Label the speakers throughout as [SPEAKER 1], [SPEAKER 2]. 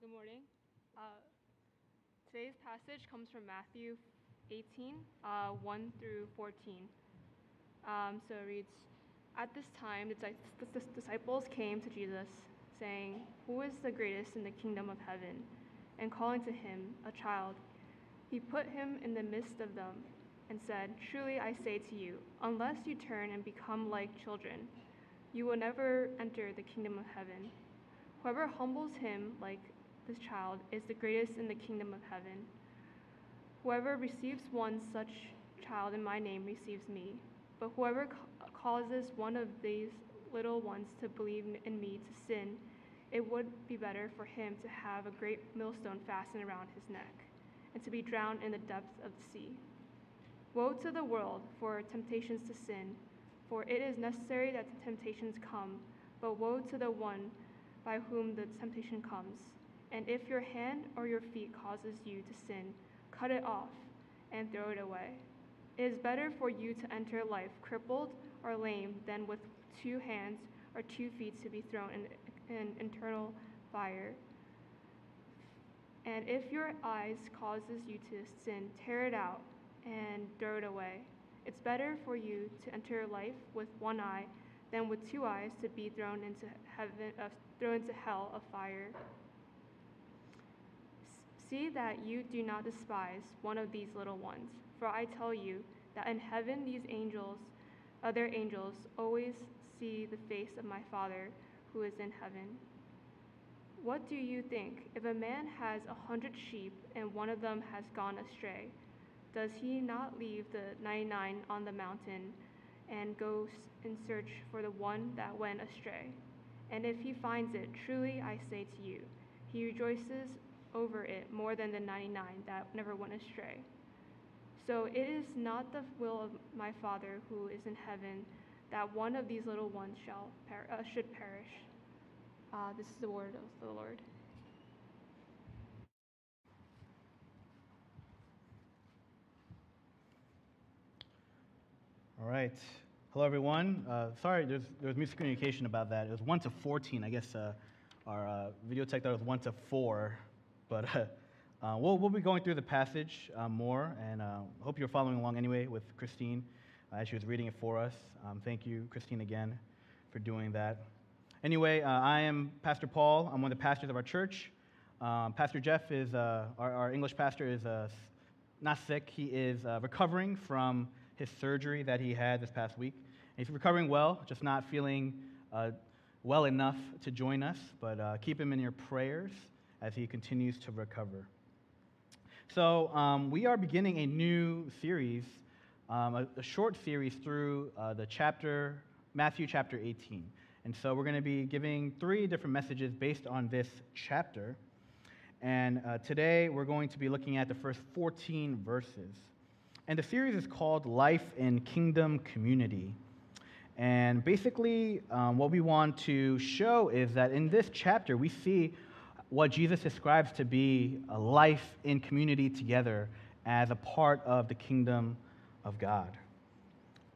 [SPEAKER 1] good morning. Uh, today's passage comes from Matthew 18, uh, 1 through 14. Um, so it reads At this time, the, the disciples came to Jesus, saying, Who is the greatest in the kingdom of heaven? And calling to him a child, he put him in the midst of them and said, Truly I say to you, unless you turn and become like children, you will never enter the kingdom of heaven. Whoever humbles him like this child is the greatest in the kingdom of heaven. Whoever receives one such child in my name receives me. But whoever causes one of these little ones to believe in me to sin, it would be better for him to have a great millstone fastened around his neck and to be drowned in the depths of the sea. Woe to the world for temptations to sin, for it is necessary that the temptations come, but woe to the one by whom the temptation comes. And if your hand or your feet causes you to sin, cut it off and throw it away. It is better for you to enter life crippled or lame than with two hands or two feet to be thrown in, in eternal fire. And if your eyes causes you to sin, tear it out and throw it away. It's better for you to enter life with one eye than with two eyes to be thrown into heaven, uh, thrown into hell of fire. See that you do not despise one of these little ones, for I tell you that in heaven these angels, other angels, always see the face of my Father who is in heaven. What do you think? If a man has a hundred sheep and one of them has gone astray, does he not leave the 99 on the mountain and go in search for the one that went astray? And if he finds it, truly I say to you, he rejoices over it more than the 99 that never went astray. So it is not the will of my Father who is in heaven that one of these little ones shall per- uh, should perish. Uh, this is the word of the Lord.
[SPEAKER 2] All right. Hello, everyone. Uh, sorry, there's, there was miscommunication about that. It was 1 to 14. I guess uh, our uh, video tech thought it was 1 to 4. But uh, we'll, we'll be going through the passage uh, more, and uh, hope you're following along anyway with Christine as she was reading it for us. Um, thank you, Christine, again for doing that. Anyway, I am Pastor Paul. I'm one of the pastors of our church. Um, pastor Jeff is, our, our, English pastor, is not sick. He is recovering from his surgery that he had this past week. And he's recovering well, just not feeling uh, well enough to join us, but uh, keep him in your prayers as he continues to recover. So, um, we are beginning a new series, um, a, a, short series through uh, the chapter, Matthew chapter 18. And so, we're going to be giving three different messages based on this chapter. And uh, today, we're going to be looking at the first 14 verses. And the series is called Life in Kingdom Community. And basically, um, what we want to show is that in this chapter, we see what Jesus describes to be a life in community together as a part of the kingdom of God.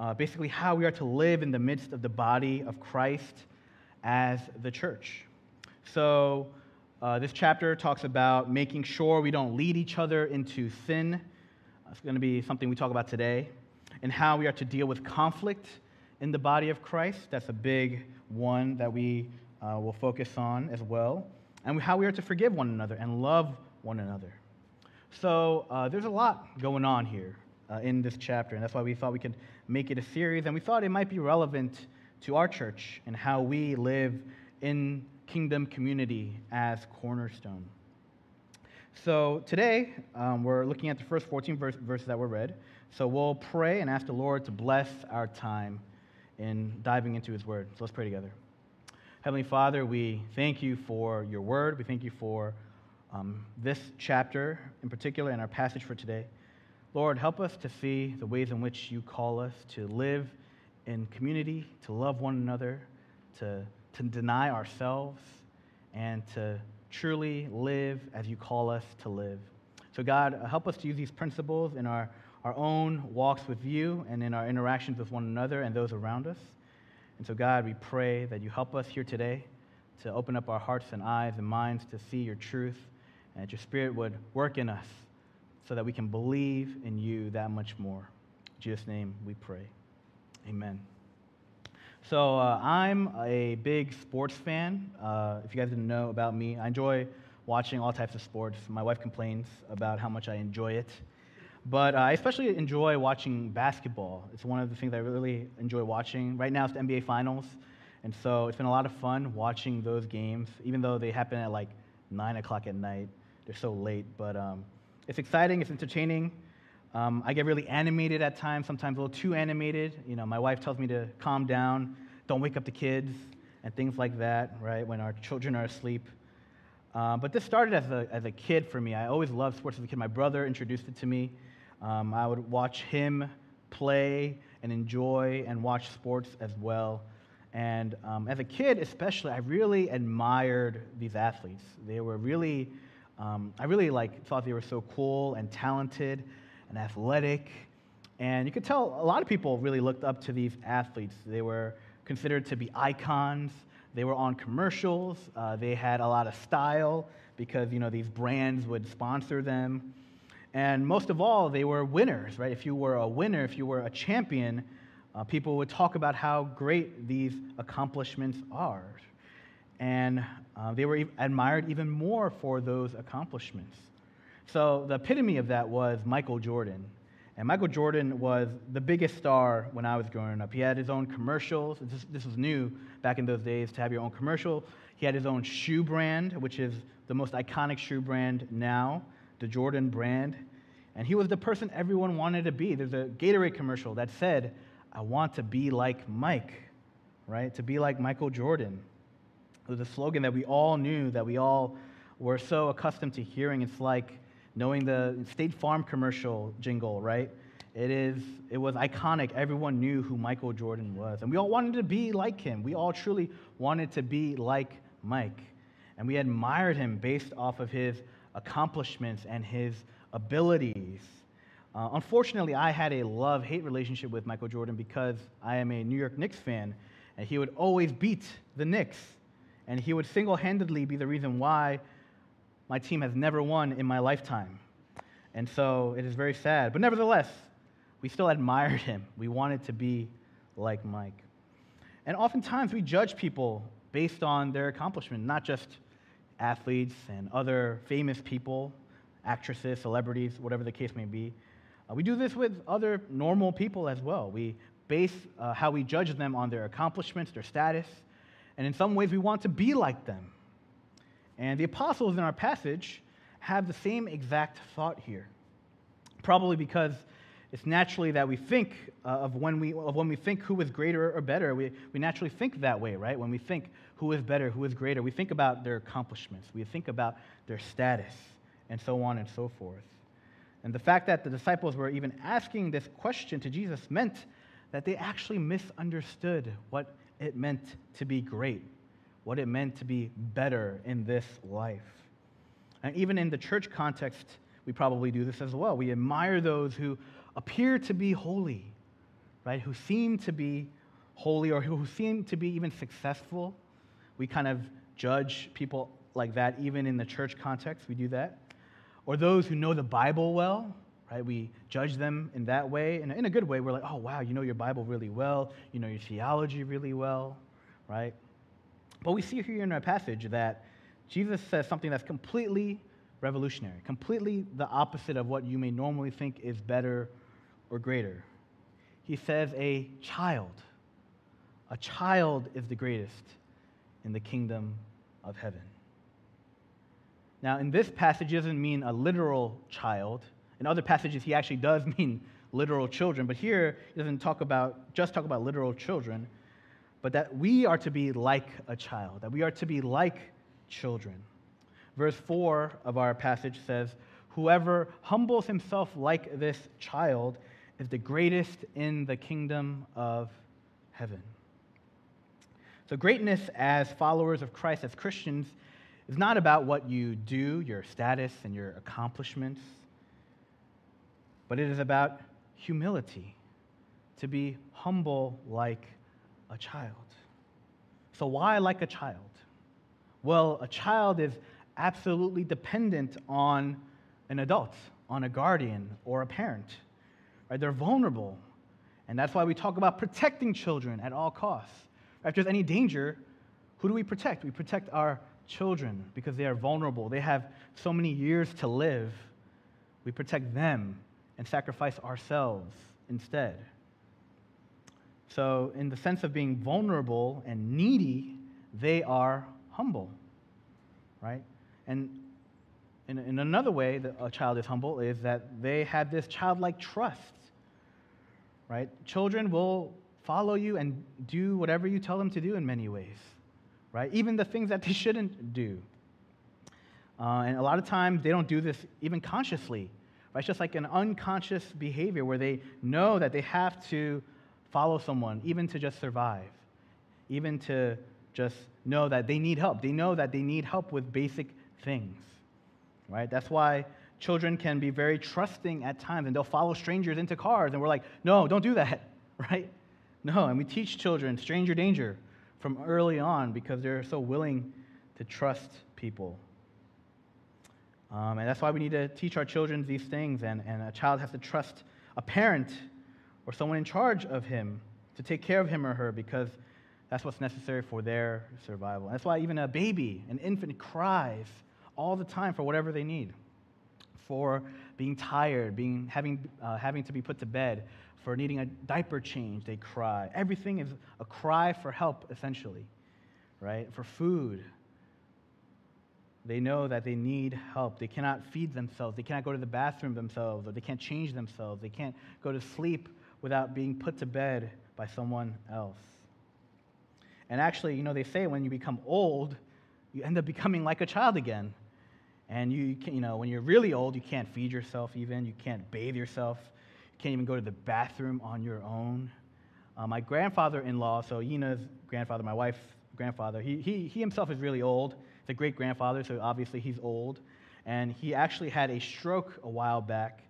[SPEAKER 2] Uh, basically, how we are to live in the midst of the body of Christ as the church. So, uh, this chapter talks about making sure we don't lead each other into sin it's going to be something we talk about today, and how we are to deal with conflict in the body of Christ. That's a big one that we uh, will focus on as well, and how we are to forgive one another and love one another. So uh, there's a lot going on here uh, in this chapter, and that's why we thought we could make it a series, and we thought it might be relevant to our church and how we live in kingdom community as Cornerstone. So today, um, we're looking at the first 14 verse, verses that were read. So we'll pray and ask the Lord to bless our time in diving into his word. So let's pray together. Heavenly Father, we thank you for your word. We thank you for um, this chapter in particular and our passage for today. Lord, help us to see the ways in which you call us to live in community, to love one another, to, to deny ourselves, and to truly live as you call us to live. So, God, help us to use these principles in our, our own walks with you and in our interactions with one another and those around us. And so, God, we pray that you help us here today to open up our hearts and eyes and minds to see your truth, and that your Spirit would work in us so that we can believe in you that much more. In Jesus' name we pray. Amen. So, uh, I'm a big sports fan. Uh, if you guys didn't know about me, I enjoy watching all types of sports. My wife complains about how much I enjoy it. But uh, I especially enjoy watching basketball. It's one of the things I really enjoy watching. Right now, it's the NBA Finals. And so it's been a lot of fun watching those games, even though they happen at like 9 o'clock at night. They're so late. But um, it's exciting, it's entertaining. Um, I get really animated at times, sometimes a little too animated. You know, my wife tells me to calm down, don't wake up the kids, and things like that, right, when our children are asleep. Um, but this started as a, as a kid for me. I always loved sports as a kid. My brother introduced it to me. Um, I would watch him play and enjoy and watch sports as well. And um, as a kid, especially, I really admired these athletes. They were really, um, I really like thought they were so cool and talented and athletic. And you could tell a lot of people really looked up to these athletes. They were considered to be icons. They were on commercials. Uh, they had a lot of style because you know these brands would sponsor them. And most of all, they were winners, right? If you were a winner, if you were a champion, uh, people would talk about how great these accomplishments are. And uh, they were admired even more for those accomplishments. So the epitome of that was Michael Jordan. And Michael Jordan was the biggest star when I was growing up. He had his own commercials. This, this was new back in those days to have your own commercial. He had his own shoe brand, which is the most iconic shoe brand now, the Jordan brand. And he was the person everyone wanted to be. There's a Gatorade commercial that said, I want to be like Mike, right? To be like Michael Jordan. It was a slogan that we all knew, that we all were so accustomed to hearing. It's like knowing the State Farm commercial jingle, right? It, is, it was iconic. Everyone knew who Michael Jordan was. And we all wanted to be like him. We all truly wanted to be like Mike. And we admired him based off of his accomplishments and his abilities. Uh, unfortunately, I had a love hate relationship with Michael Jordan because I am a New York Knicks fan, and he would always beat the Knicks. And he would single handedly be the reason why my team has never won in my lifetime. And so it is very sad. But nevertheless, we still admired him. We wanted to be like Mike. And oftentimes we judge people based on their accomplishment, not just athletes and other famous people, actresses, celebrities, whatever the case may be. Uh, we do this with other normal people as well. We base uh, how we judge them on their accomplishments, their status, and in some ways we want to be like them. And the apostles in our passage have the same exact thought here. Probably because it's naturally that we think uh, of, when we, of when we think who is greater or better, we, we naturally think that way, right? When we think who is better, who is greater, we think about their accomplishments, we think about their status, and so on and so forth. And the fact that the disciples were even asking this question to Jesus meant that they actually misunderstood what it meant to be great, what it meant to be better in this life. And even in the church context, we probably do this as well. We admire those who appear to be holy, right? Who seem to be holy or who seem to be even successful. We kind of judge people like that even in the church context. We do that or those who know the Bible well, right? We judge them in that way. And in a good way, we're like, oh, wow, you know your Bible really well. You know your theology really well, right? But we see here in our passage that Jesus says something that's completely revolutionary, completely the opposite of what you may normally think is better or greater. He says, a child. A child is the greatest in the kingdom of heaven. Now, in this passage, he doesn't mean a literal child. In other passages, he actually does mean literal children. But here, he doesn't talk about, just talk about literal children, but that we are to be like a child, that we are to be like children. Verse 4 of our passage says, Whoever humbles himself like this child is the greatest in the kingdom of heaven. So, greatness as followers of Christ, as Christians, is not about what you do, your status, and your accomplishments, but it is about humility, to be humble like a child. So, why like a child? Well, a child is absolutely dependent on an adult, on a guardian or a parent. Right? They're vulnerable. And that's why we talk about protecting children at all costs. If there's any danger, who do we protect? We protect our children because they are vulnerable. They have so many years to live. We protect them and sacrifice ourselves instead. So, in the sense of being vulnerable and needy, they are humble, right? And in, in another way that a child is humble is that they have this childlike trust, right? Children will follow you and do whatever you tell them to do in many ways, right? Even the things that they shouldn't do. Uh, and a lot of times they don't do this even consciously. Right? It's just like an unconscious behavior where they know that they have to follow someone, even to just survive, even to just know that they need help. They know that they need help with basic things. Right? That's why children can be very trusting at times and they'll follow strangers into cars and we're like, "No, don't do that." Right? No, and we teach children stranger danger from early on because they're so willing to trust people. Um, and that's why we need to teach our children these things. And, and a child has to trust a parent or someone in charge of him to take care of him or her because that's what's necessary for their survival. And that's why even a baby, an infant, cries all the time for whatever they need for being tired, being, having, uh, having to be put to bed, for needing a diaper change, they cry. Everything is a cry for help, essentially, right? For food, they know that they need help. They cannot feed themselves. They cannot go to the bathroom themselves, or they can't change themselves. They can't go to sleep without being put to bed by someone else. And actually, you know, they say when you become old, you end up becoming like a child again. And you, you know, when you're really old, you can't feed yourself even. You can't bathe yourself. You can't even go to the bathroom on your own. Uh, my grandfather in law, so Yina's grandfather, my wife's grandfather, he, he, he himself is really old He's a great grandfather, so obviously he's old. And he actually had a stroke a while back,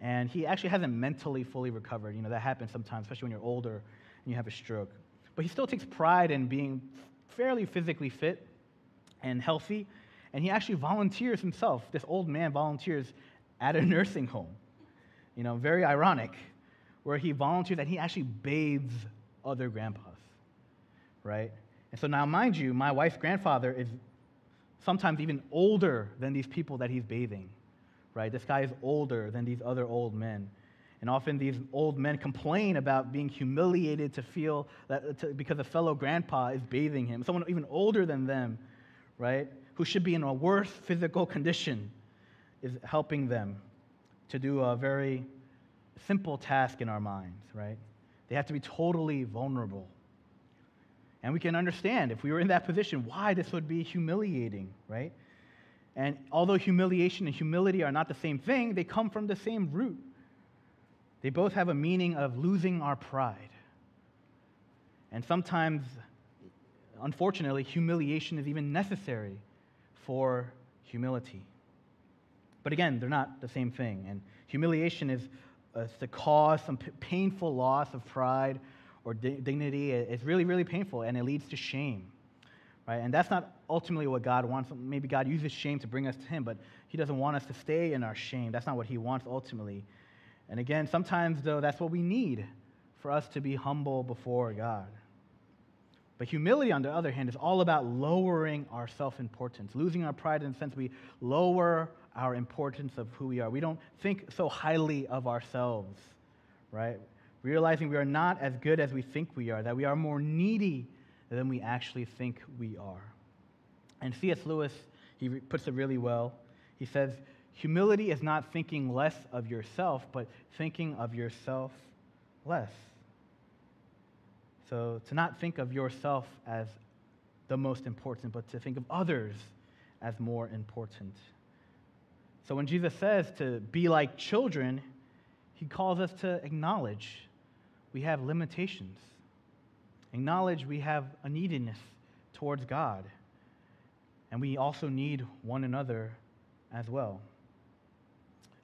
[SPEAKER 2] and he actually hasn't mentally fully recovered. You know, that happens sometimes, especially when you're older and you have a stroke. But he still takes pride in being fairly physically fit and healthy. And he actually volunteers himself. This old man volunteers at a nursing home. You know, very ironic, where he volunteers and he actually bathes other grandpas, right? And so now, mind you, my wife's grandfather is sometimes even older than these people that he's bathing, right? This guy is older than these other old men. And often these old men complain about being humiliated to feel that to, because a fellow grandpa is bathing him, someone even older than them, right? Who should be in a worse physical condition is helping them to do a very simple task in our minds, right? They have to be totally vulnerable and we can understand if we were in that position why this would be humiliating, right? And although humiliation and humility are not the same thing, they come from the same root. They both have a meaning of losing our pride. And sometimes, unfortunately, humiliation is even necessary for humility. But again, they're not the same thing. And humiliation is uh, to cause some p- painful loss of pride or di- dignity is really, really painful and it leads to shame. Right? And that's not ultimately what God wants. Maybe God uses shame to bring us to Him, but He doesn't want us to stay in our shame. That's not what He wants ultimately. And again, sometimes, though, that's what we need for us to be humble before God. But humility, on the other hand, is all about lowering our self importance, losing our pride in the sense we lower our importance of who we are. We don't think so highly of ourselves, right? realizing we are not as good as we think we are, that we are more needy than we actually think we are. And C.S. Lewis, he puts it really well. He says, Humility is not thinking less of yourself, but thinking of yourself less. So, to not think of yourself as the most important, but to think of others as more important. So, when Jesus says to be like children, he calls us to acknowledge we have limitations. Acknowledge we have a neediness towards God. And we also need one another as well.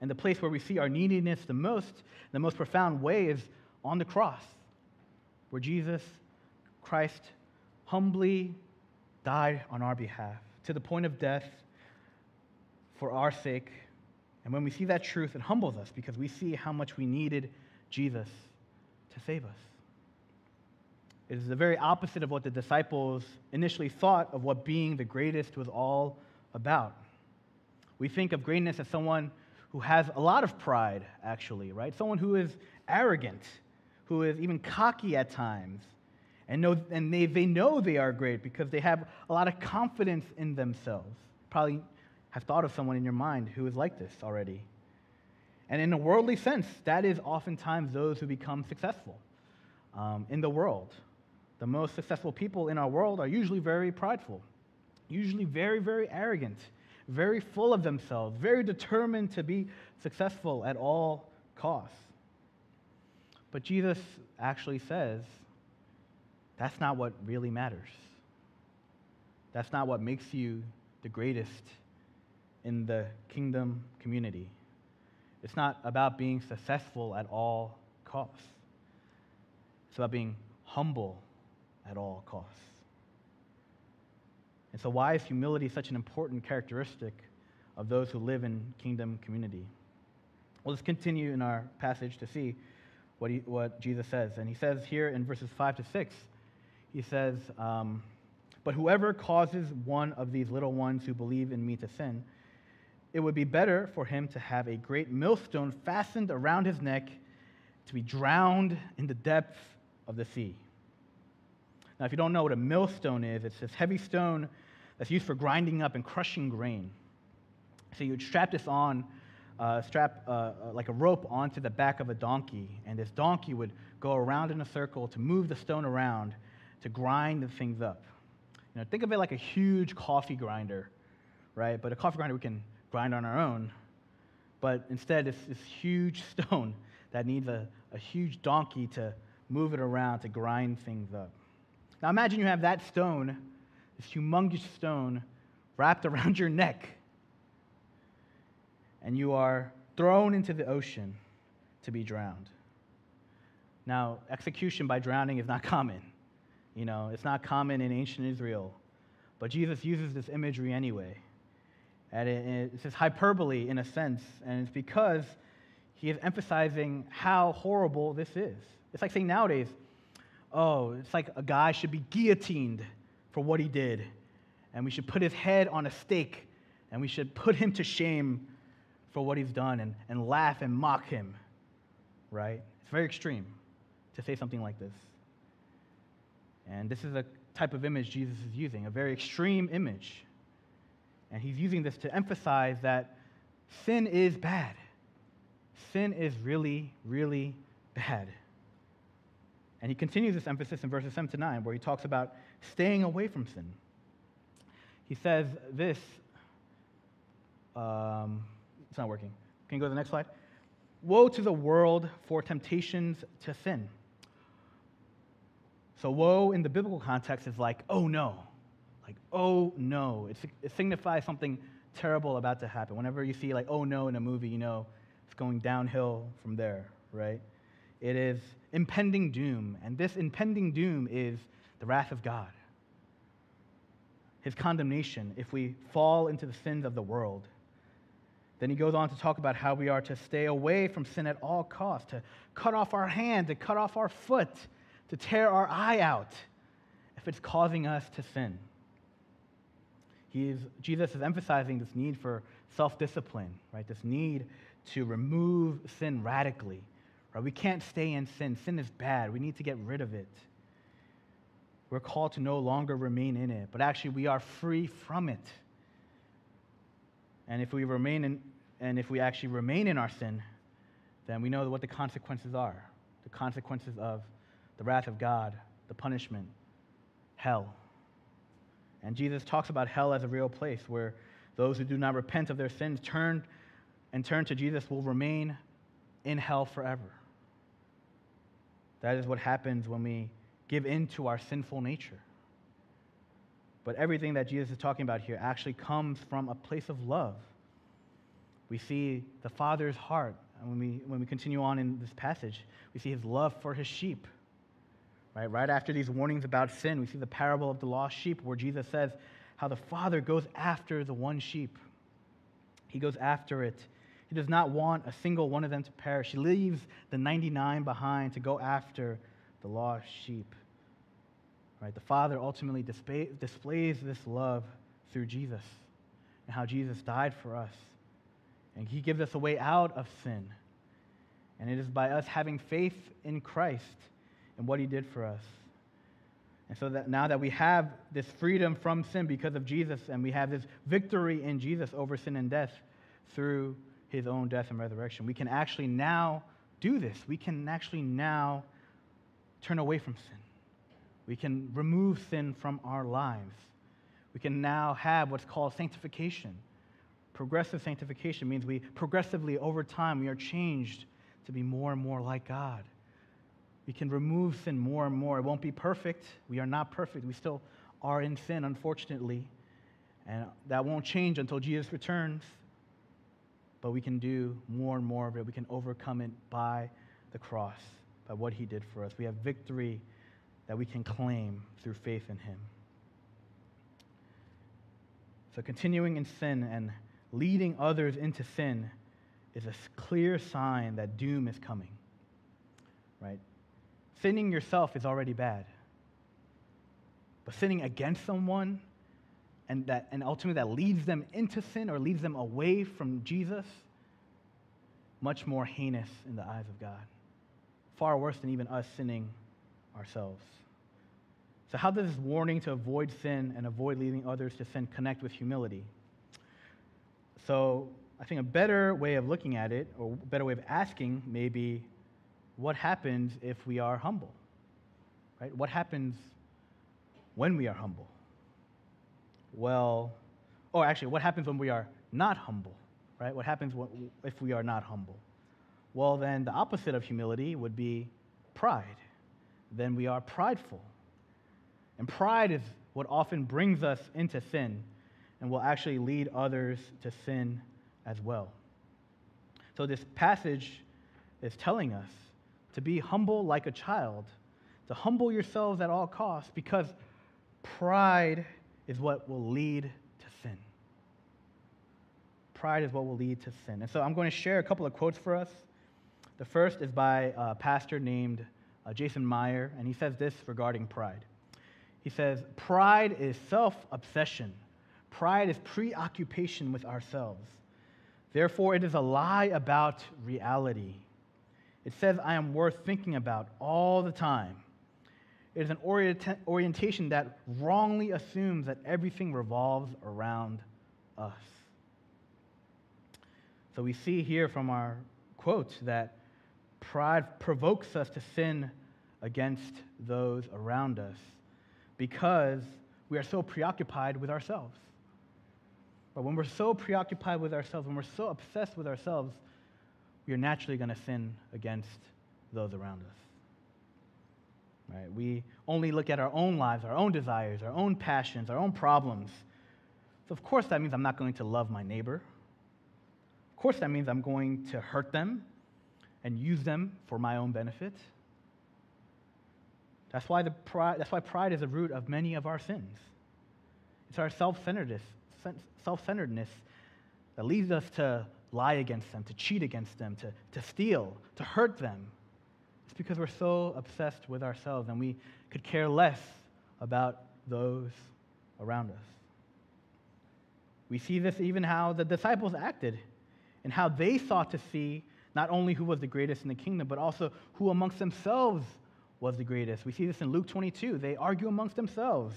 [SPEAKER 2] And the place where we see our neediness the most, the most profound way, is on the cross, where Jesus Christ humbly died on our behalf. to the point of death for our sake. And when we see that truth, it humbles us because we see how much we needed Jesus to save us. It is the very opposite of what the disciples initially thought of what being the greatest was all about. We think of greatness as someone who has a lot of pride, actually, right? Someone who is arrogant, who is even cocky at times, and, know, and they, they know they are great because they have a lot of confidence in themselves. Probably have thought of someone in your mind who is like this already. And in a worldly sense, that is oftentimes those who become successful um, in the world. The most successful people in our world are usually very prideful, usually very, very arrogant, very full of themselves, very determined to be successful at all costs. But Jesus actually says that's not what really matters. That's not what makes you the greatest in the kingdom community. It's not about being successful at all costs. It's about being humble at all costs. And so, why is humility such an important characteristic of those who live in kingdom community? Well, let's continue in our passage to see what, he, what Jesus says. And he says here in verses 5 to 6, he says, um, But whoever causes one of these little ones who believe in me to sin, it would be better for him to have a great millstone fastened around his neck to be drowned in the depth of the sea. Now, if you don't know what a millstone is, it's this heavy stone that's used for grinding up and crushing grain. So you would strap this on, uh, strap uh, uh, like a rope onto the back of a donkey, and this donkey would go around in a circle to move the stone around to grind the things up. You know, think of it like a huge coffee grinder, right? But a coffee grinder we can grind on our own. But instead, it's this huge stone that needs a, a huge donkey to move it around to grind things up. Now imagine you have that stone, this humongous stone, wrapped around your neck, and you are thrown into the ocean to be drowned. Now, execution by drowning is not common. You know, it's not common in ancient Israel. But Jesus uses this imagery anyway. And it's this hyperbole in a sense, and it's because he is emphasizing how horrible this is. It's like saying nowadays, oh, it's like a guy should be guillotined for what he did. And we should put his head on a stake and we should put him to shame for what he's done and, and laugh and mock him, right? It's very extreme to say something like this. And this is a type of image Jesus is using, a very extreme image. And he's using this to emphasize that sin is bad. Sin is really, really bad. And he continues this emphasis in verses 7 to 9, where he talks about staying away from sin. He says this. Um, it's not working. Can you go to the next slide? Woe to the world for temptations to sin. So, woe in the biblical context is like, oh no. Like, oh no. It's, it signifies something terrible about to happen. Whenever you see, like, oh no in a movie, you know it's going downhill from there, right? It is impending doom. And this impending doom is the wrath of God, his condemnation if we fall into the sins of the world. Then he goes on to talk about how we are to stay away from sin at all costs, to cut off our hand, to cut off our foot, to tear our eye out if it's causing us to sin. He is, Jesus is emphasizing this need for self discipline, right? This need to remove sin radically, Right? We can't stay in sin. Sin is bad. We need to get rid of it. We're called to no longer remain in it, but actually we are free from it. And if we remain in, and if we actually remain in our sin, then we know what the consequences are. The consequences of the wrath of God, the punishment, hell. And Jesus talks about hell as a real place where those who do not repent of their sins turn and turn to Jesus will remain in hell forever. That is what happens when we give in to our sinful nature. But everything that Jesus is talking about here actually comes from a place of love. We see the Father's heart. And when we, when we continue on in this passage, we see his love for his sheep. Right? right after these warnings about sin, we see the parable of the lost sheep where Jesus says how the Father goes after the one sheep. He goes after it. He does not want a single one of them to perish. He leaves the 99 behind to go after the lost sheep. Right? The Father ultimately displays this love through Jesus and how Jesus died for us. And he gives us a way out of sin. And it is by us having faith in Christ and what he did for us. And so that now that we have this freedom from sin because of Jesus, and we have this victory in Jesus over sin and death through his own death and resurrection, we can actually now do this. We can actually now turn away from sin. We can remove sin from our lives. We can now have what's called sanctification. Progressive sanctification means we progressively, over time, we are changed to be more and more like God. We can remove sin more and more. It won't be perfect. We are not perfect. We still are in sin, unfortunately. And that won't change until Jesus returns. But we can do more and more of it. We can overcome it by the cross, by what he did for us. We have victory that we can claim through faith in him. So, continuing in sin and leading others into sin is a clear sign that doom is coming. Right? Sinning yourself is already bad. But sinning against someone and, that, and ultimately that leads them into sin or leads them away from Jesus, much more heinous in the eyes of God. Far worse than even us sinning ourselves. So, how does this warning to avoid sin and avoid leading others to sin connect with humility? So, I think a better way of looking at it, or a better way of asking, may be what happens if we are humble? Right? What happens when we are humble? Well, or actually, what happens when we are not humble? Right? What happens if we are not humble? Well, then the opposite of humility would be pride. Then we are prideful. And pride is what often brings us into sin and will actually lead others to sin as well. So, this passage is telling us to be humble like a child, to humble yourselves at all costs, because pride is what will lead to sin. Pride is what will lead to sin. And so I'm going to share a couple of quotes for us. The first is by a pastor named uh, Jason Meyer, and he says this regarding pride. He says, Pride is self obsession, pride is preoccupation with ourselves. Therefore, it is a lie about reality. It says, I am worth thinking about all the time. It is an orient- orientation that wrongly assumes that everything revolves around us. So we see here from our quote that pride provokes us to sin against those around us because we are so preoccupied with ourselves. But when we're so preoccupied with ourselves, when we're so obsessed with ourselves, we are naturally going to sin against those around us. Right? We only look at our own lives, our own desires, our own passions, our own problems. So, of course, that means I'm not going to love my neighbor. Of course, that means I'm going to hurt them and use them for my own benefit. That's why, the pride, that's why pride is the root of many of our sins. It's our self centeredness, self centeredness that leads us to lie against them, to cheat against them, to, to steal, to hurt them. It's because we're so obsessed with ourselves and we could care less about those around us. We see this even how the disciples acted and how they sought to see not only who was the greatest in the kingdom, but also who amongst themselves was the greatest. We see this in Luke 22. They argue amongst themselves.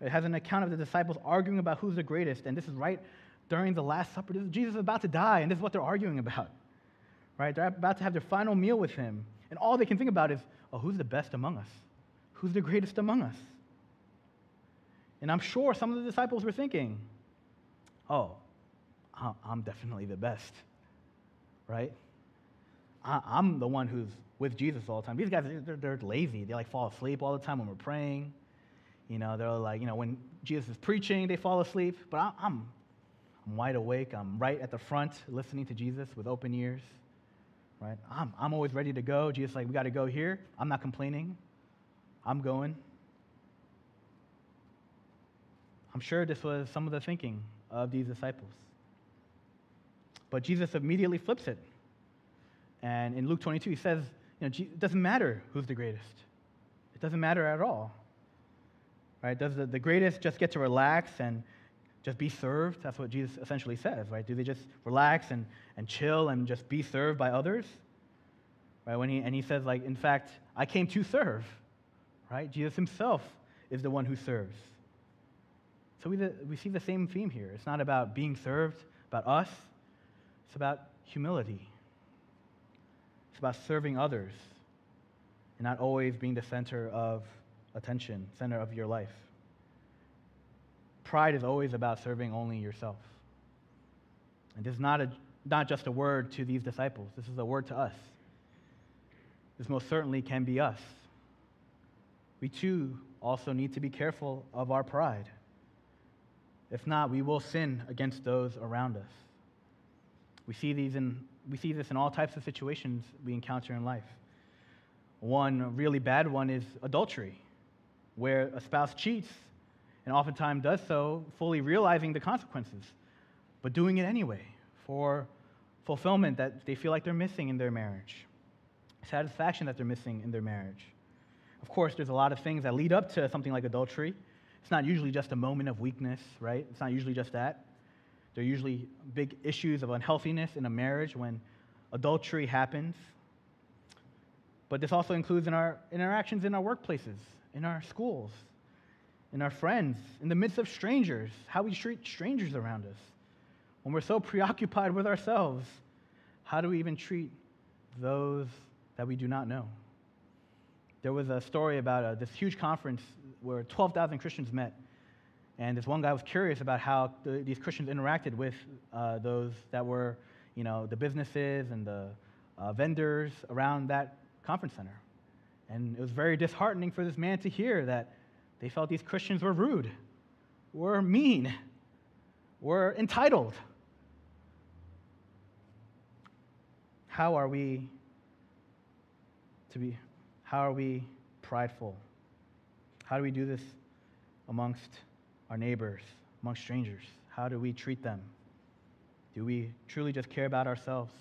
[SPEAKER 2] It has an account of the disciples arguing about who's the greatest, and this is right during the Last Supper. Jesus is about to die, and this is what they're arguing about. Right? They're about to have their final meal with him, and all they can think about is, oh, who's the best among us? Who's the greatest among us? And I'm sure some of the disciples were thinking, oh, I'm definitely the best, right? I'm the one who's with Jesus all the time. These guys, they're, they're lazy. They like fall asleep all the time when we're praying. You know, they're like, you know, when Jesus is preaching, they fall asleep. But I'm, I'm wide awake. I'm right at the front listening to Jesus with open ears. Right? I'm, I'm always ready to go. Jesus like, we got to go here. I'm not complaining. I'm going. I'm sure this was some of the thinking of these disciples. But Jesus immediately flips it. And in Luke 22, he says, you know, it doesn't matter who's the greatest. It doesn't matter at all. Right? Does the, the greatest just get to relax and just be served? That's what Jesus essentially says, right? Do they just relax and, and chill and just be served by others? Right? When he, and he says, like, in fact, I came to serve. Right? Jesus himself is the one who serves. So we, we see the same theme here. It's not about being served, about us. It's about humility. It's about serving others and not always being the center of attention, center of your life. Pride is always about serving only yourself. And this is not, a, not just a word to these disciples, this is a word to us. This most certainly can be us. We too also need to be careful of our pride. If not, we will sin against those around us. We see, these in, we see this in all types of situations we encounter in life. One really bad one is adultery, where a spouse cheats and oftentimes does so fully realizing the consequences, but doing it anyway for fulfillment that they feel like they're missing in their marriage, satisfaction that they're missing in their marriage. Of course, there's a lot of things that lead up to something like adultery. It's not usually just a moment of weakness, right? It's not usually just that. There are usually big issues of unhealthiness in a marriage when adultery happens. But this also includes in our interactions in our workplaces, in our schools, in our friends, in the midst of strangers, how we treat strangers around us. When we're so preoccupied with ourselves, how do we even treat those that we do not know? There was a story about uh, this huge conference where 12,000 Christians met. And this one guy was curious about how the, these Christians interacted with uh, those that were, you know, the businesses and the uh, vendors around that conference center. And it was very disheartening for this man to hear that they felt these Christians were rude, were mean, were entitled. How are we to be, how are we prideful? How do we do this amongst our neighbors, amongst strangers? How do we treat them? Do we truly just care about ourselves?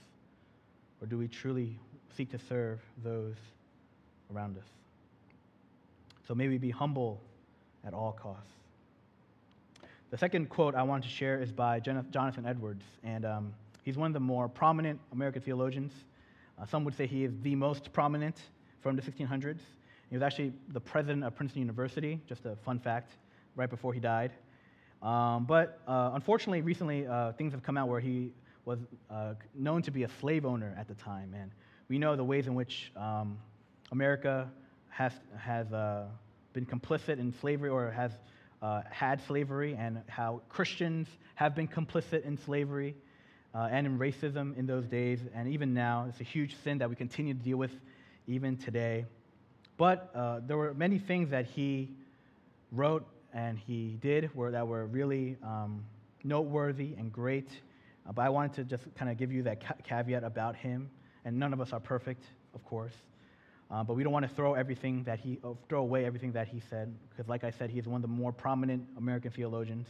[SPEAKER 2] Or do we truly seek to serve those around us? So may we be humble at all costs. The second quote I want to share is by Jonathan Edwards, and um, he's one of the more prominent American theologians. Uh, some would say he is the most prominent from the 1600s. He was actually the president of Princeton University, just a fun fact, right before he died. Um, but uh, unfortunately, recently uh, things have come out where he was uh, known to be a slave owner at the time. And we know the ways in which um, America has, has uh, been complicit in slavery or has uh, had slavery, and how Christians have been complicit in slavery uh, and in racism in those days. And even now, it's a huge sin that we continue to deal with even today. But uh, there were many things that he wrote and he did were, that were really um, noteworthy and great. Uh, but I wanted to just kind of give you that ca- caveat about him. And none of us are perfect, of course. Uh, but we don't want to throw everything that he uh, throw away everything that he said because, like I said, he's one of the more prominent American theologians.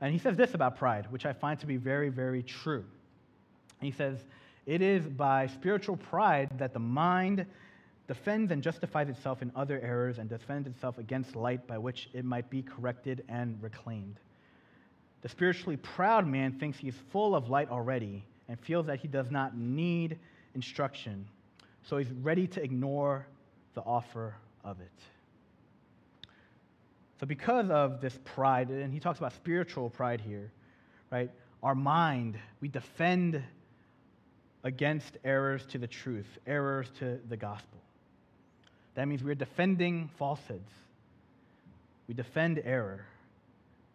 [SPEAKER 2] And he says this about pride, which I find to be very, very true. He says, "It is by spiritual pride that the mind defends and justifies itself in other errors and defends itself against light by which it might be corrected and reclaimed. The spiritually proud man thinks he is full of light already and feels that he does not need instruction, so he's ready to ignore the offer of it. So, because of this pride, and he talks about spiritual pride here, right? Our mind, we defend against errors to the truth, errors to the gospel. That means we're defending falsehoods. We defend error.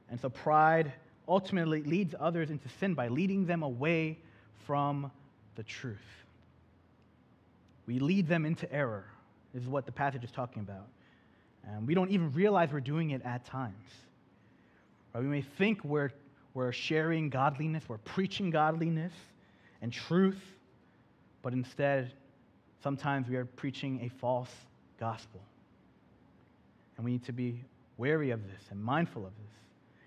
[SPEAKER 2] And so pride ultimately leads others into sin by leading them away from the truth. We lead them into error, is what the passage is talking about. And we don't even realize we're doing it at times. Right? We may think we're, we're sharing godliness, we're preaching godliness and truth, but instead, sometimes we are preaching a false gospel. And we need to be wary of this and mindful of this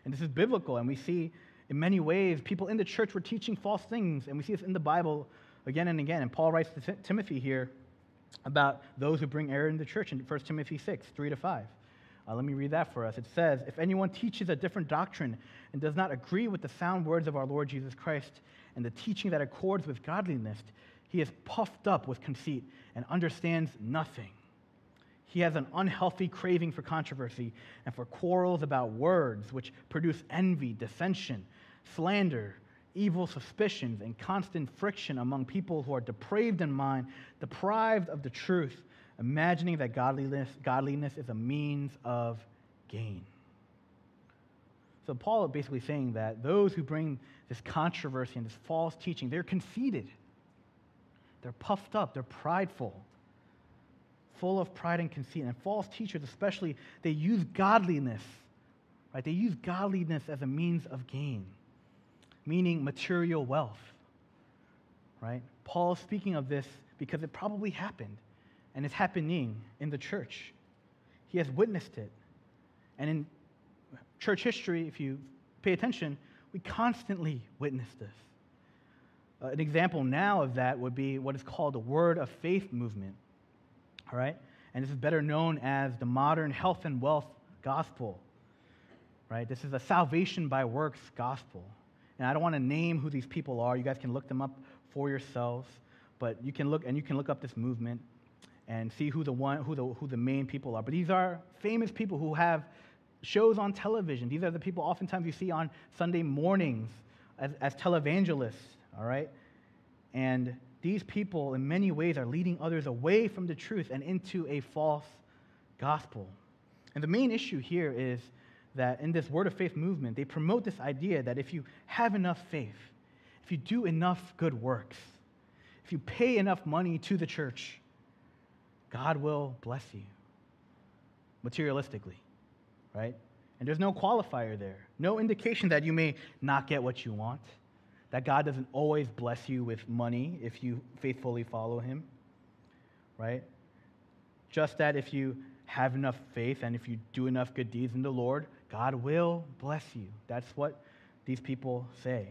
[SPEAKER 2] And this is biblical, and we see in many ways people in the church were teaching false things, and we see this in the Bible again and again. And Paul writes to Timothy here about those who bring error in the church in 1 Timothy 6, 3 to 5. Uh, let me read that for us. It says, If anyone teaches a different doctrine and does not agree with the sound words of our Lord Jesus Christ and the teaching that accords with godliness, he is puffed up with conceit and understands nothing. He has an unhealthy craving for controversy and for quarrels about words, which produce envy, dissension, slander, evil suspicions, and constant friction among people who are depraved in mind, deprived of the truth imagining that godliness, godliness is a means of gain. So Paul is basically saying that those who bring this controversy and this false teaching, they're conceited. They're puffed up, they're prideful, full of pride and conceit. And false teachers, especially, they use godliness, right? They use godliness as a means of gain, meaning material wealth, right? Paul is speaking of this because it probably happened and it's happening in the church. He has witnessed it. And in church history, if you pay attention, we constantly witness this. Uh, an example now of that would be what is called the Word of Faith movement. All right? And this is better known as the modern health and wealth gospel. Right? This is a salvation by works gospel. And I don't want to name who these people are. You guys can look them up for yourselves. But you can look and you can look up this movement and see who the, one, who, the, who the main people are. But these are famous people who have shows on television. These are the people oftentimes you see on Sunday mornings as, as televangelists, all right? And these people, in many ways, are leading others away from the truth and into a false gospel. And the main issue here is that in this Word of Faith movement, they promote this idea that if you have enough faith, if you do enough good works, if you pay enough money to the church, God will bless you materialistically, right? And there's no qualifier there, no indication that you may not get what you want, that God doesn't always bless you with money if you faithfully follow Him, right? Just that if you have enough faith and if you do enough good deeds in the Lord, God will bless you. That's what these people say.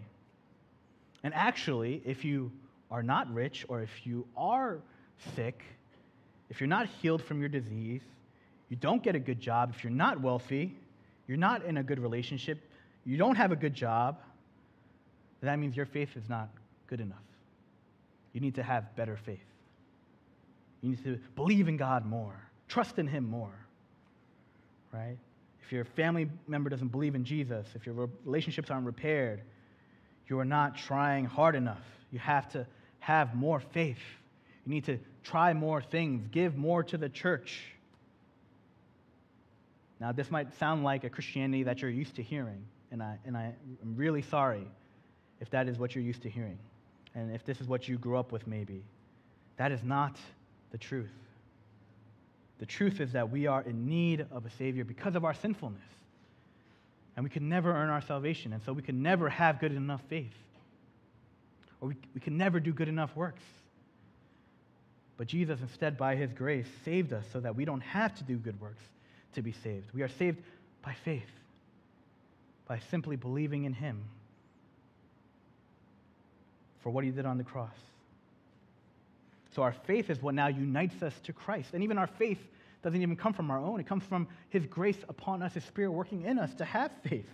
[SPEAKER 2] And actually, if you are not rich or if you are sick, if you're not healed from your disease, you don't get a good job, if you're not wealthy, you're not in a good relationship, you don't have a good job, that means your faith is not good enough. You need to have better faith. You need to believe in God more, trust in Him more, right? If your family member doesn't believe in Jesus, if your relationships aren't repaired, you are not trying hard enough. You have to have more faith. You need to try more things, give more to the church. Now, this might sound like a Christianity that you're used to hearing, and, I, and I, I'm really sorry if that is what you're used to hearing, and if this is what you grew up with, maybe. That is not the truth. The truth is that we are in need of a Savior because of our sinfulness. And we can never earn our salvation, and so we can never have good enough faith. Or we, we can never do good enough works. But Jesus, instead, by his grace, saved us so that we don't have to do good works to be saved. We are saved by faith, by simply believing in him for what he did on the cross. So our faith is what now unites us to Christ. And even our faith doesn't even come from our own, it comes from his grace upon us, his spirit working in us to have faith.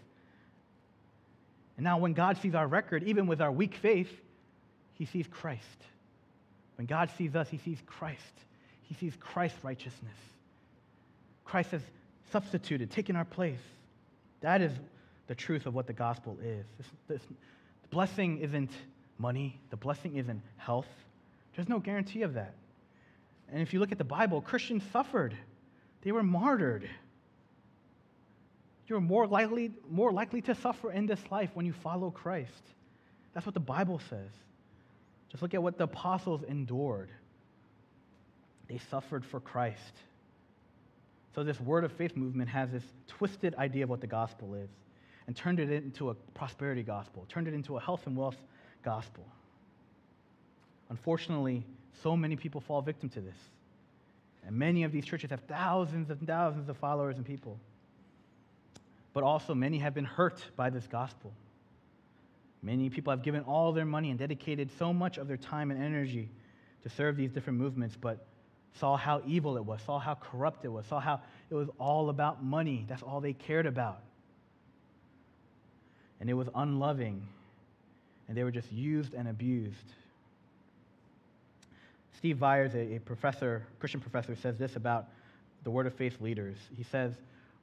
[SPEAKER 2] And now, when God sees our record, even with our weak faith, he sees Christ. When God sees us, he sees Christ. He sees Christ's righteousness. Christ has substituted, taken our place. That is the truth of what the gospel is. This, this, the blessing isn't money, the blessing isn't health. There's no guarantee of that. And if you look at the Bible, Christians suffered, they were martyred. You're more likely, more likely to suffer in this life when you follow Christ. That's what the Bible says. Just look at what the apostles endured. They suffered for Christ. So, this word of faith movement has this twisted idea of what the gospel is and turned it into a prosperity gospel, turned it into a health and wealth gospel. Unfortunately, so many people fall victim to this. And many of these churches have thousands and thousands of followers and people. but also many have been hurt by this gospel. Many people have given all their money and dedicated so much of their time and energy to serve these different movements, but saw how evil it was, saw how corrupt it was, saw how it was all about money. That's all they cared about. And it was unloving, and they were just used and abused. Steve Viars, a, a professor, Christian professor, says this about the Word of Faith leaders. He says,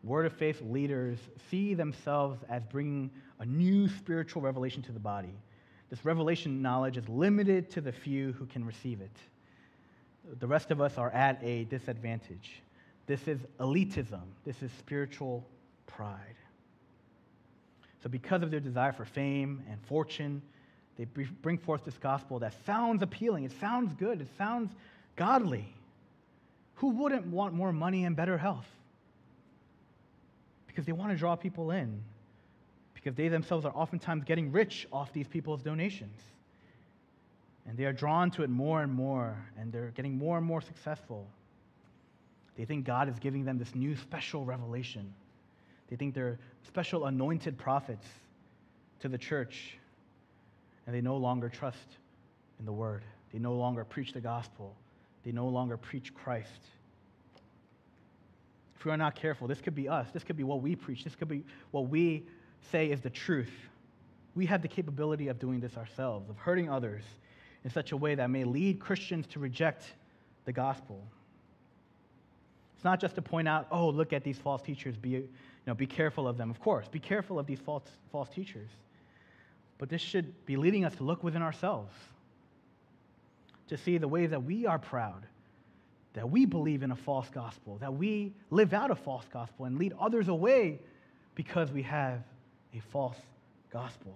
[SPEAKER 2] Word of Faith leaders see themselves as bringing a new spiritual revelation to the body. This revelation knowledge is limited to the few who can receive it. The rest of us are at a disadvantage. This is elitism, this is spiritual pride. So, because of their desire for fame and fortune, they bring forth this gospel that sounds appealing, it sounds good, it sounds godly. Who wouldn't want more money and better health? Because they want to draw people in, because they themselves are oftentimes getting rich off these people's donations. And they are drawn to it more and more, and they're getting more and more successful. They think God is giving them this new special revelation. They think they're special anointed prophets to the church and they no longer trust in the word. They no longer preach the gospel. They no longer preach Christ. If we are not careful, this could be us. This could be what we preach. This could be what we say is the truth. We have the capability of doing this ourselves, of hurting others in such a way that may lead Christians to reject the gospel. It's not just to point out, oh, look at these false teachers, be, you know, be careful of them. Of course, be careful of these false, false teachers. But this should be leading us to look within ourselves, to see the ways that we are proud, that we believe in a false gospel, that we live out a false gospel and lead others away because we have a false gospel.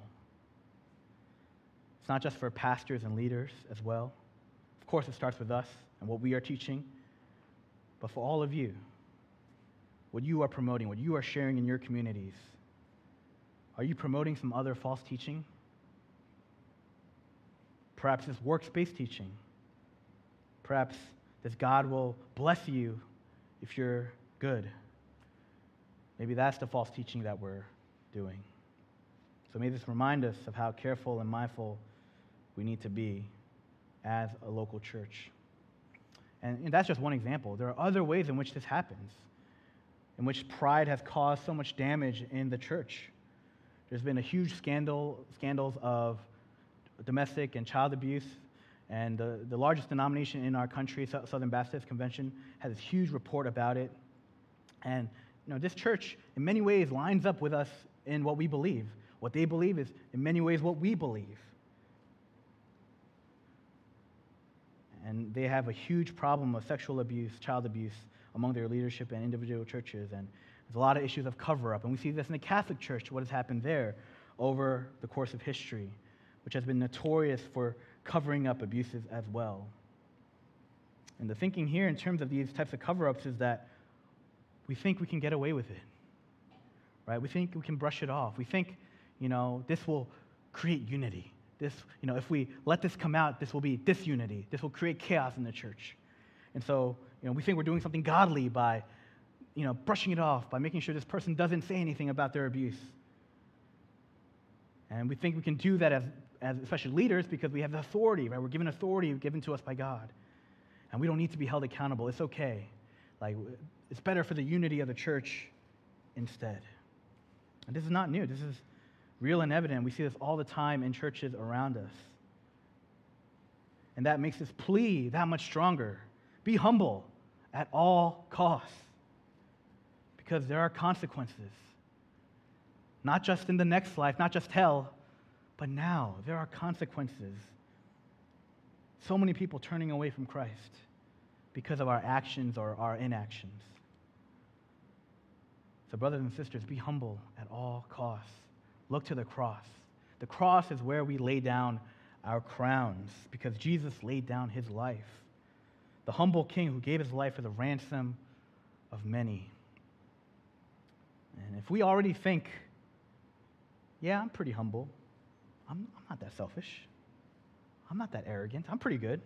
[SPEAKER 2] It's not just for pastors and leaders as well. Of course, it starts with us and what we are teaching, but for all of you, what you are promoting, what you are sharing in your communities are you promoting some other false teaching? Perhaps it's works-based teaching. Perhaps this God will bless you if you're good. Maybe that's the false teaching that we're doing. So may this remind us of how careful and mindful we need to be as a local church. And, that's just one example. There are other ways in which this happens, in which pride has caused so much damage in the church. There's been a huge scandal, scandals of domestic and child abuse. And the, the largest denomination in our country, Southern Baptist Convention, has this huge report about it. And you know, this church, in many ways, lines up with us in what we believe. What they believe is, in many ways, what we believe. And they have a huge problem of sexual abuse, child abuse among their leadership and individual churches. And there's a lot of issues of cover up. And we see this in the Catholic Church, what has happened there over the course of history, which has been notorious for covering up abuses as well. And the thinking here in terms of these types of cover ups is that we think we can get away with it, right? We think we can brush it off. We think, you know, this will create unity. This, you know, if we let this come out, this will be disunity. This will create chaos in the church. And so, you know, we think we're doing something godly by you know, brushing it off by making sure this person doesn't say anything about their abuse. And we think we can do that as, especially leaders because we have the authority, right? We're given authority given to us by God. And we don't need to be held accountable. It's okay. Like, it's better for the unity of the church instead. And this is not new. This is real and evident. We see this all the time in churches around us. And that makes this plea that much stronger. Be humble at all costs because there are consequences. Not just in the next life, not just hell, but now there are consequences. So many people turning away from Christ because of our actions or our inactions. So, brothers and sisters, be humble at all costs. Look to the cross. The cross is where we lay down our crowns because Jesus laid down his life. The humble king who gave his life for the ransom of many. And if we already think, yeah, I'm pretty humble, I'm, I'm not that selfish, I'm not that arrogant, I'm pretty good,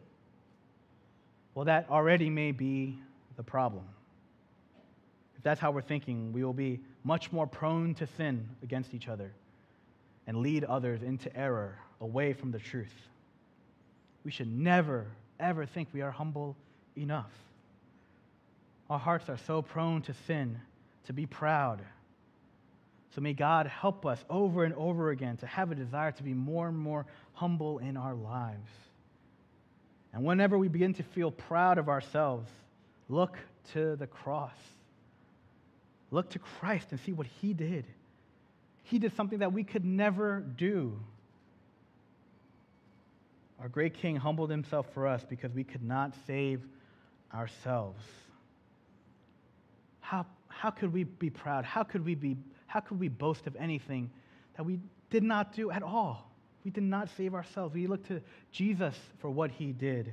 [SPEAKER 2] well, that already may be the problem. If that's how we're thinking, we will be much more prone to sin against each other and lead others into error away from the truth. We should never, ever think we are humble enough. Our hearts are so prone to sin, to be proud. So may God help us over and over again to have a desire to be more and more humble in our lives. And whenever we begin to feel proud of ourselves, look to the cross. Look to Christ and see what he did. He did something that we could never do. Our great king humbled himself for us because we could not save ourselves. How, how could we be proud? How could we, be, how could we boast of anything that we did not do at all? We did not save ourselves. We look to Jesus for what he did.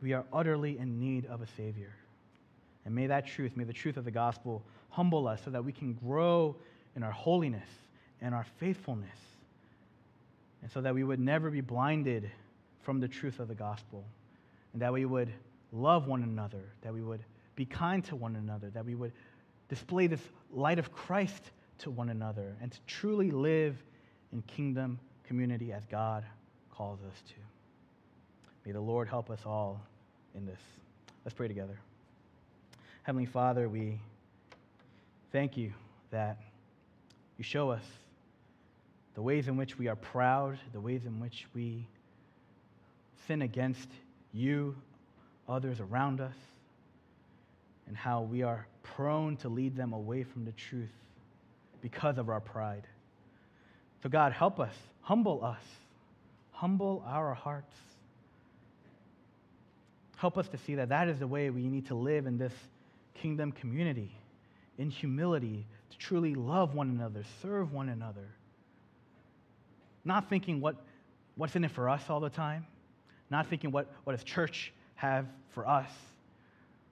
[SPEAKER 2] We are utterly in need of a Savior. And may that truth, may the truth of the gospel humble us so that we can grow in our holiness and our faithfulness. And so that we would never be blinded from the truth of the gospel. And that we would love one another, that we would be kind to one another, that we would display this light of Christ to one another, and to truly live in kingdom community as God calls us to. May the Lord help us all in this. Let's pray together. Heavenly Father, we thank you that you show us the ways in which we are proud, the ways in which we sin against you, others around us, and how we are prone to lead them away from the truth because of our pride. So, God, help us, humble us, humble our hearts. Help us to see that that is the way we need to live in this kingdom community, in humility, to truly love one another, serve one another. Not thinking what, what's in it for us all the time, not thinking what, what does church have for us,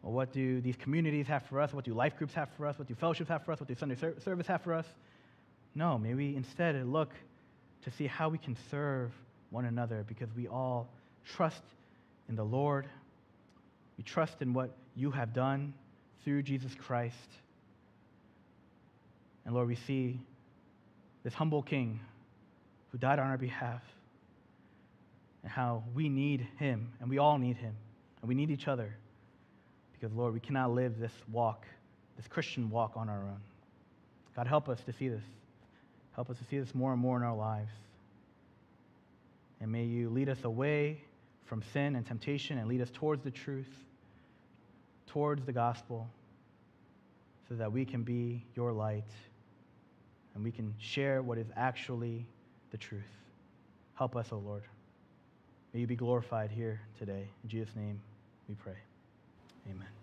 [SPEAKER 2] or what do these communities have for us, what do life groups have for us, what do fellowships have for us, what do Sunday service have for us. No, may we instead look to see how we can serve one another because we all trust in the Lord. We trust in what you have done through Jesus Christ. And Lord, we see this humble King who died on our behalf and how we need him, and we all need him, and we need each other. Because, Lord, we cannot live this walk, this Christian walk on our own. God, help us to see this. Help us to see this more and more in our lives. And may you lead us away from sin and temptation and lead us towards the truth, towards the gospel, so that we can be your light and we can share what is actually the truth. Help us, O oh Lord. May you be glorified here today. In Jesus' name we pray. Amen.